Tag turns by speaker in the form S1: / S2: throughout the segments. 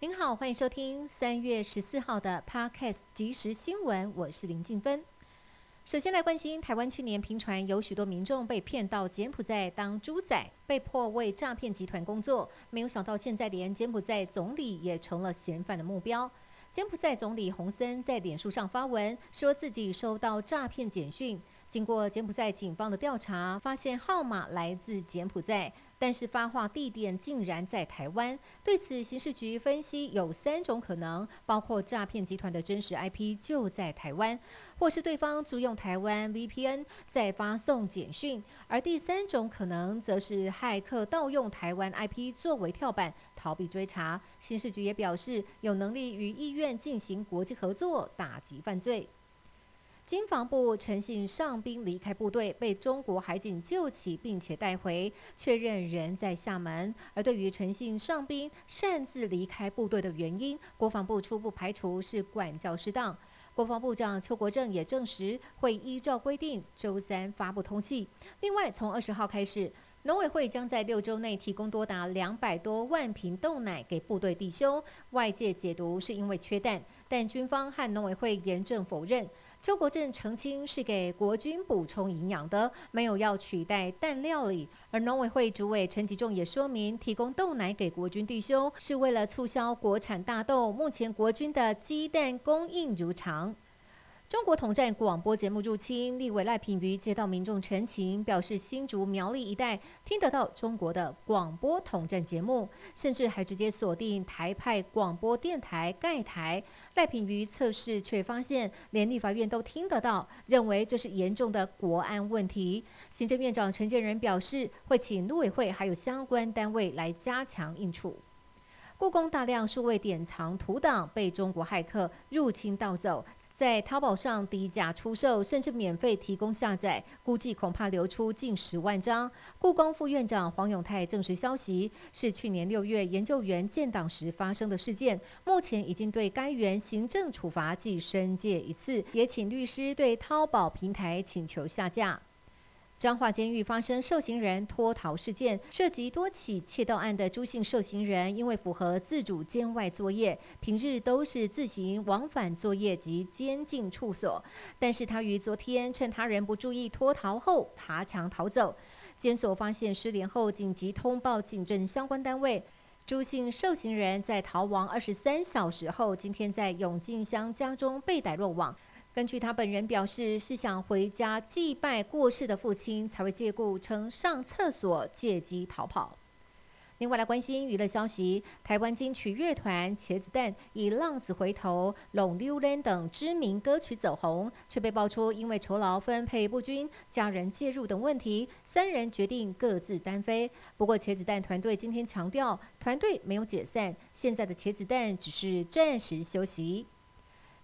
S1: 您好，欢迎收听三月十四号的 Podcast 即时新闻，我是林静芬。首先来关心台湾去年频传有许多民众被骗到柬埔寨当猪仔，被迫为诈骗集团工作，没有想到现在连柬埔寨总理也成了嫌犯的目标。柬埔寨总理洪森在脸书上发文，说自己收到诈骗简讯。经过柬埔寨警方的调查，发现号码来自柬埔寨，但是发话地点竟然在台湾。对此，刑事局分析有三种可能，包括诈骗集团的真实 IP 就在台湾，或是对方租用台湾 VPN 再发送简讯；而第三种可能，则是骇客盗用台湾 IP 作为跳板，逃避追查。刑事局也表示，有能力与意愿进行国际合作，打击犯罪。经防部陈姓上兵离开部队，被中国海警救起，并且带回，确认人在厦门。而对于陈姓上兵擅自离开部队的原因，国防部初步排除是管教失当。国防部长邱国正也证实，会依照规定周三发布通气。另外，从二十号开始，农委会将在六周内提供多达两百多万瓶豆奶给部队弟兄。外界解读是因为缺蛋，但军方和农委会严正否认。邱国正澄清是给国军补充营养的，没有要取代蛋料理。而农委会主委陈吉仲也说明，提供豆奶给国军弟兄是为了促销国产大豆。目前国军的鸡蛋供应如常。中国统战广播节目入侵，立委赖品妤接到民众陈情，表示新竹苗栗一带听得到中国的广播统战节目，甚至还直接锁定台派广播电台盖台。赖品妤测试却发现，连立法院都听得到，认为这是严重的国安问题。行政院长陈建仁表示，会请陆委会还有相关单位来加强应处。故宫大量数位典藏图档被中国骇客入侵盗走。在淘宝上低价出售，甚至免费提供下载，估计恐怕流出近十万张。故宫副院长黄永泰证实消息，是去年六月研究员建档时发生的事件，目前已经对该员行政处罚记申诫一次，也请律师对淘宝平台请求下架。彰化监狱发生受刑人脱逃事件，涉及多起窃盗案的朱姓受刑人，因为符合自主监外作业，平日都是自行往返作业及监禁处所。但是他于昨天趁他人不注意脱逃后，爬墙逃走。监所发现失联后，紧急通报警政相关单位。朱姓受刑人在逃亡二十三小时后，今天在永靖乡家中被逮落网。根据他本人表示，是想回家祭拜过世的父亲，才会借故称上厕所，借机逃跑。另外来关心娱乐消息，台湾金曲乐团茄子蛋以《浪子回头》《龙溜人》等知名歌曲走红，却被爆出因为酬劳分配不均、家人介入等问题，三人决定各自单飞。不过茄子蛋团队今天强调，团队没有解散，现在的茄子蛋只是暂时休息。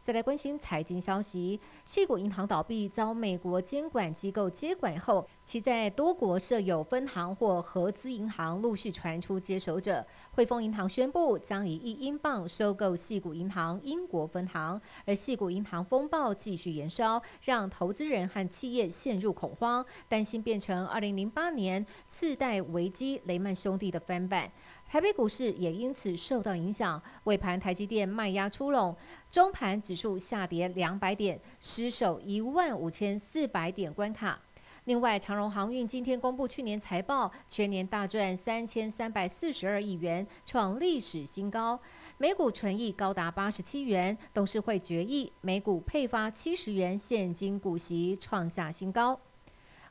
S1: 再来关心财经消息，细谷银行倒闭遭美国监管机构接管后，其在多国设有分行或合资银行陆续传出接手者。汇丰银行宣布将以一英镑收购细谷银行英国分行，而细谷银行风暴继续延烧，让投资人和企业陷入恐慌，担心变成二零零八年次贷危机雷曼兄弟的翻版。台北股市也因此受到影响，尾盘台积电卖压出笼，中盘指数下跌两百点，失守一万五千四百点关卡。另外，长荣航运今天公布去年财报，全年大赚三千三百四十二亿元，创历史新高，每股纯益高达八十七元，董事会决议每股配发七十元现金股息，创下新高。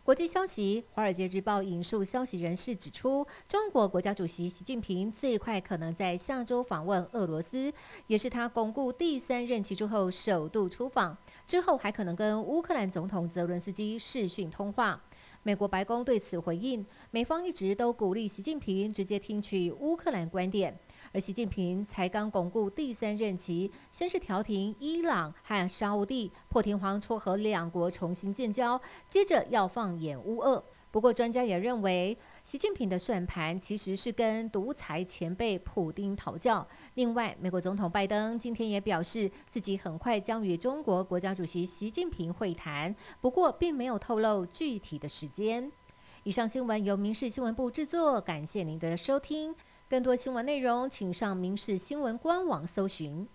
S1: 国际消息，《华尔街日报》引述消息人士指出，中国国家主席习近平最快可能在下周访问俄罗斯，也是他巩固第三任期之后首度出访。之后还可能跟乌克兰总统泽伦斯基视讯通话。美国白宫对此回应，美方一直都鼓励习近平直接听取乌克兰观点。而习近平才刚巩固第三任期，先是调停伊朗和沙地，破天荒撮合两国重新建交，接着要放眼乌俄。不过，专家也认为，习近平的算盘其实是跟独裁前辈普京讨教。另外，美国总统拜登今天也表示，自己很快将与中国国家主席习近平会谈，不过并没有透露具体的时间。以上新闻由民事新闻部制作，感谢您的收听。更多新闻内容，请上民事新闻官网搜寻。